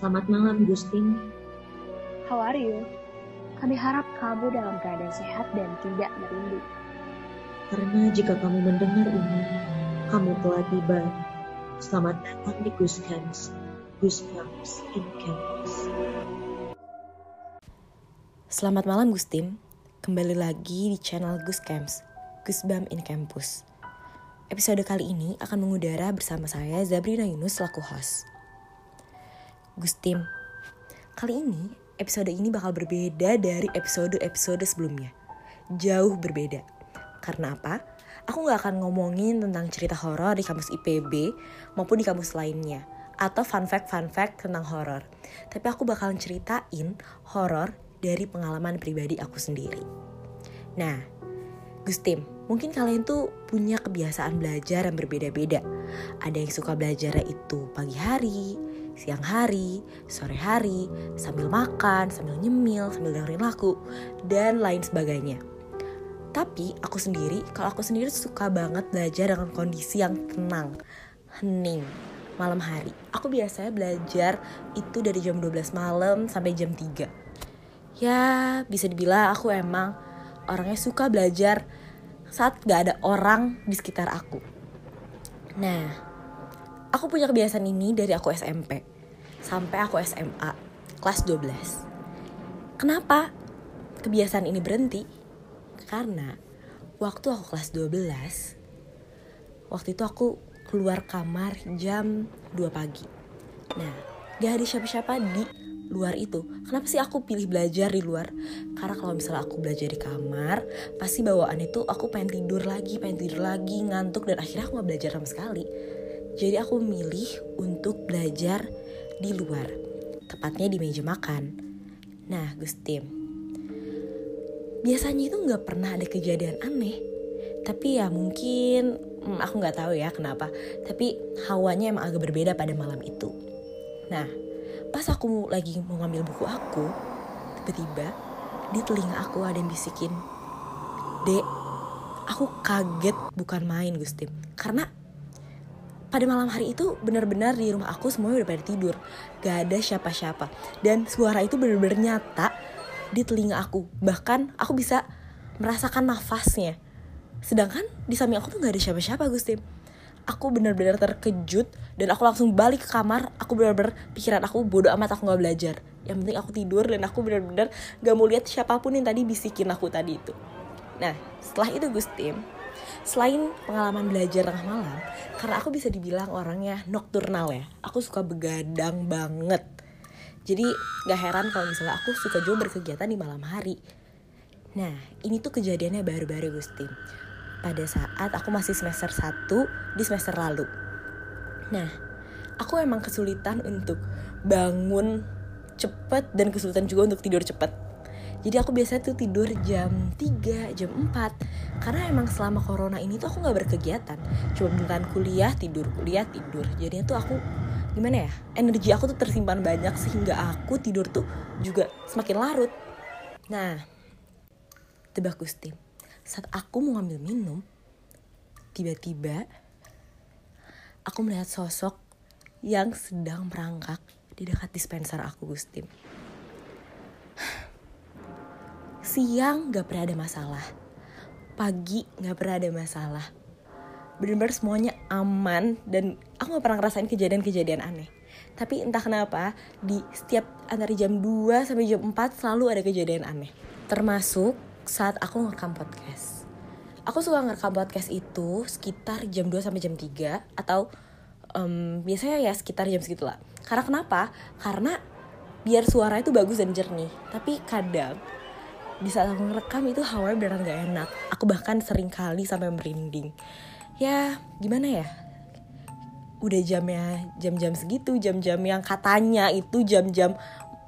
Selamat malam, Gustin. How are you? Kami harap kamu dalam keadaan sehat dan tidak merindu. Karena jika kamu mendengar ini, kamu telah tiba. Selamat datang di Gus Camps, Gus Camps in Campus. Selamat malam Gustim, kembali lagi di channel Gus Camps, Gus Bam in Campus. Episode kali ini akan mengudara bersama saya Zabrina Yunus selaku host. Gustim, kali ini episode ini bakal berbeda dari episode-episode sebelumnya. Jauh berbeda. Karena apa? Aku gak akan ngomongin tentang cerita horor di kampus IPB maupun di kampus lainnya. Atau fun fact-fun fact tentang horor. Tapi aku bakalan ceritain horor dari pengalaman pribadi aku sendiri. Nah, Gustim, mungkin kalian tuh punya kebiasaan belajar yang berbeda-beda. Ada yang suka belajar itu pagi hari, siang hari, sore hari, sambil makan, sambil nyemil, sambil dengerin lagu, dan lain sebagainya. Tapi aku sendiri, kalau aku sendiri suka banget belajar dengan kondisi yang tenang, hening, malam hari. Aku biasanya belajar itu dari jam 12 malam sampai jam 3. Ya, bisa dibilang aku emang orangnya suka belajar saat gak ada orang di sekitar aku. Nah, aku punya kebiasaan ini dari aku SMP sampai aku SMA kelas 12. Kenapa kebiasaan ini berhenti? Karena waktu aku kelas 12, waktu itu aku keluar kamar jam 2 pagi. Nah, gak ada siapa-siapa di luar itu. Kenapa sih aku pilih belajar di luar? Karena kalau misalnya aku belajar di kamar, pasti bawaan itu aku pengen tidur lagi, pengen tidur lagi, ngantuk dan akhirnya aku gak belajar sama sekali. Jadi aku memilih untuk belajar di luar, tepatnya di meja makan. Nah, Gustim, biasanya itu nggak pernah ada kejadian aneh. Tapi ya mungkin hmm, aku nggak tahu ya kenapa. Tapi hawanya emang agak berbeda pada malam itu. Nah, pas aku lagi mau ngambil buku aku, tiba-tiba di telinga aku ada yang bisikin, Dek, aku kaget bukan main Gustim. Karena pada malam hari itu benar-benar di rumah aku semuanya udah pada tidur. Gak ada siapa-siapa. Dan suara itu benar-benar nyata di telinga aku. Bahkan aku bisa merasakan nafasnya. Sedangkan di samping aku tuh gak ada siapa-siapa Gustim aku benar-benar terkejut dan aku langsung balik ke kamar aku benar-benar pikiran aku bodoh amat aku nggak belajar yang penting aku tidur dan aku benar-benar gak mau lihat siapa pun yang tadi bisikin aku tadi itu nah setelah itu Gustim selain pengalaman belajar tengah malam karena aku bisa dibilang orangnya nokturnal ya aku suka begadang banget jadi gak heran kalau misalnya aku suka juga berkegiatan di malam hari nah ini tuh kejadiannya baru-baru Gustim pada saat aku masih semester 1 di semester lalu. Nah, aku emang kesulitan untuk bangun cepet dan kesulitan juga untuk tidur cepet. Jadi aku biasa tuh tidur jam 3, jam 4 Karena emang selama corona ini tuh aku gak berkegiatan. Cuma beneran kuliah, tidur, kuliah, tidur. Jadinya tuh aku, gimana ya Energi aku tuh tersimpan banyak Sehingga aku tidur tuh juga semakin larut. Nah, tebak Gusti saat aku mau ngambil minum, tiba-tiba aku melihat sosok yang sedang merangkak di dekat dispenser aku, Gustim. Siang gak pernah ada masalah. Pagi gak pernah ada masalah. Bener-bener semuanya aman dan aku gak pernah ngerasain kejadian-kejadian aneh. Tapi entah kenapa di setiap antara jam 2 sampai jam 4 selalu ada kejadian aneh. Termasuk saat aku ngerekam podcast. Aku suka ngerekam podcast itu sekitar jam 2 sampai jam 3 atau um, biasanya ya sekitar jam segitu lah. Karena kenapa? Karena biar suara itu bagus dan jernih. Tapi kadang di saat aku ngerekam itu hawanya beneran gak enak. Aku bahkan sering kali sampai merinding. Ya gimana ya? Udah jamnya jam-jam segitu, jam-jam yang katanya itu jam-jam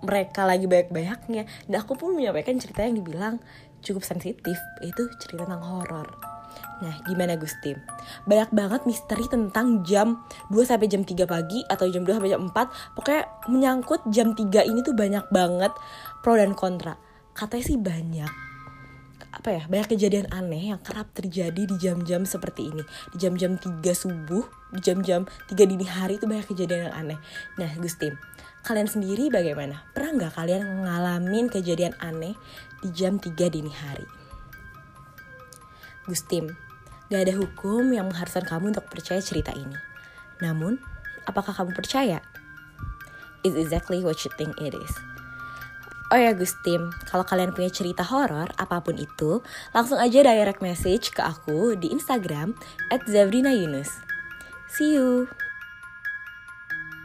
mereka lagi banyak-banyaknya. Dan aku pun menyampaikan cerita yang dibilang cukup sensitif, itu cerita tentang horor. Nah, gimana Gusti? Banyak banget misteri tentang jam 2 sampai jam 3 pagi atau jam 2 sampai jam 4. Pokoknya menyangkut jam 3 ini tuh banyak banget pro dan kontra. Katanya sih banyak apa ya banyak kejadian aneh yang kerap terjadi di jam-jam seperti ini di jam-jam 3 subuh di jam-jam 3 dini hari itu banyak kejadian yang aneh nah Gusti kalian sendiri bagaimana? Pernah nggak kalian ngalamin kejadian aneh di jam 3 dini hari? Gustim, gak ada hukum yang mengharuskan kamu untuk percaya cerita ini. Namun, apakah kamu percaya? It's exactly what you think it is. Oh ya Gustim, kalau kalian punya cerita horor apa pun itu, langsung aja direct message ke aku di Instagram at Zabrina Yunus. See you!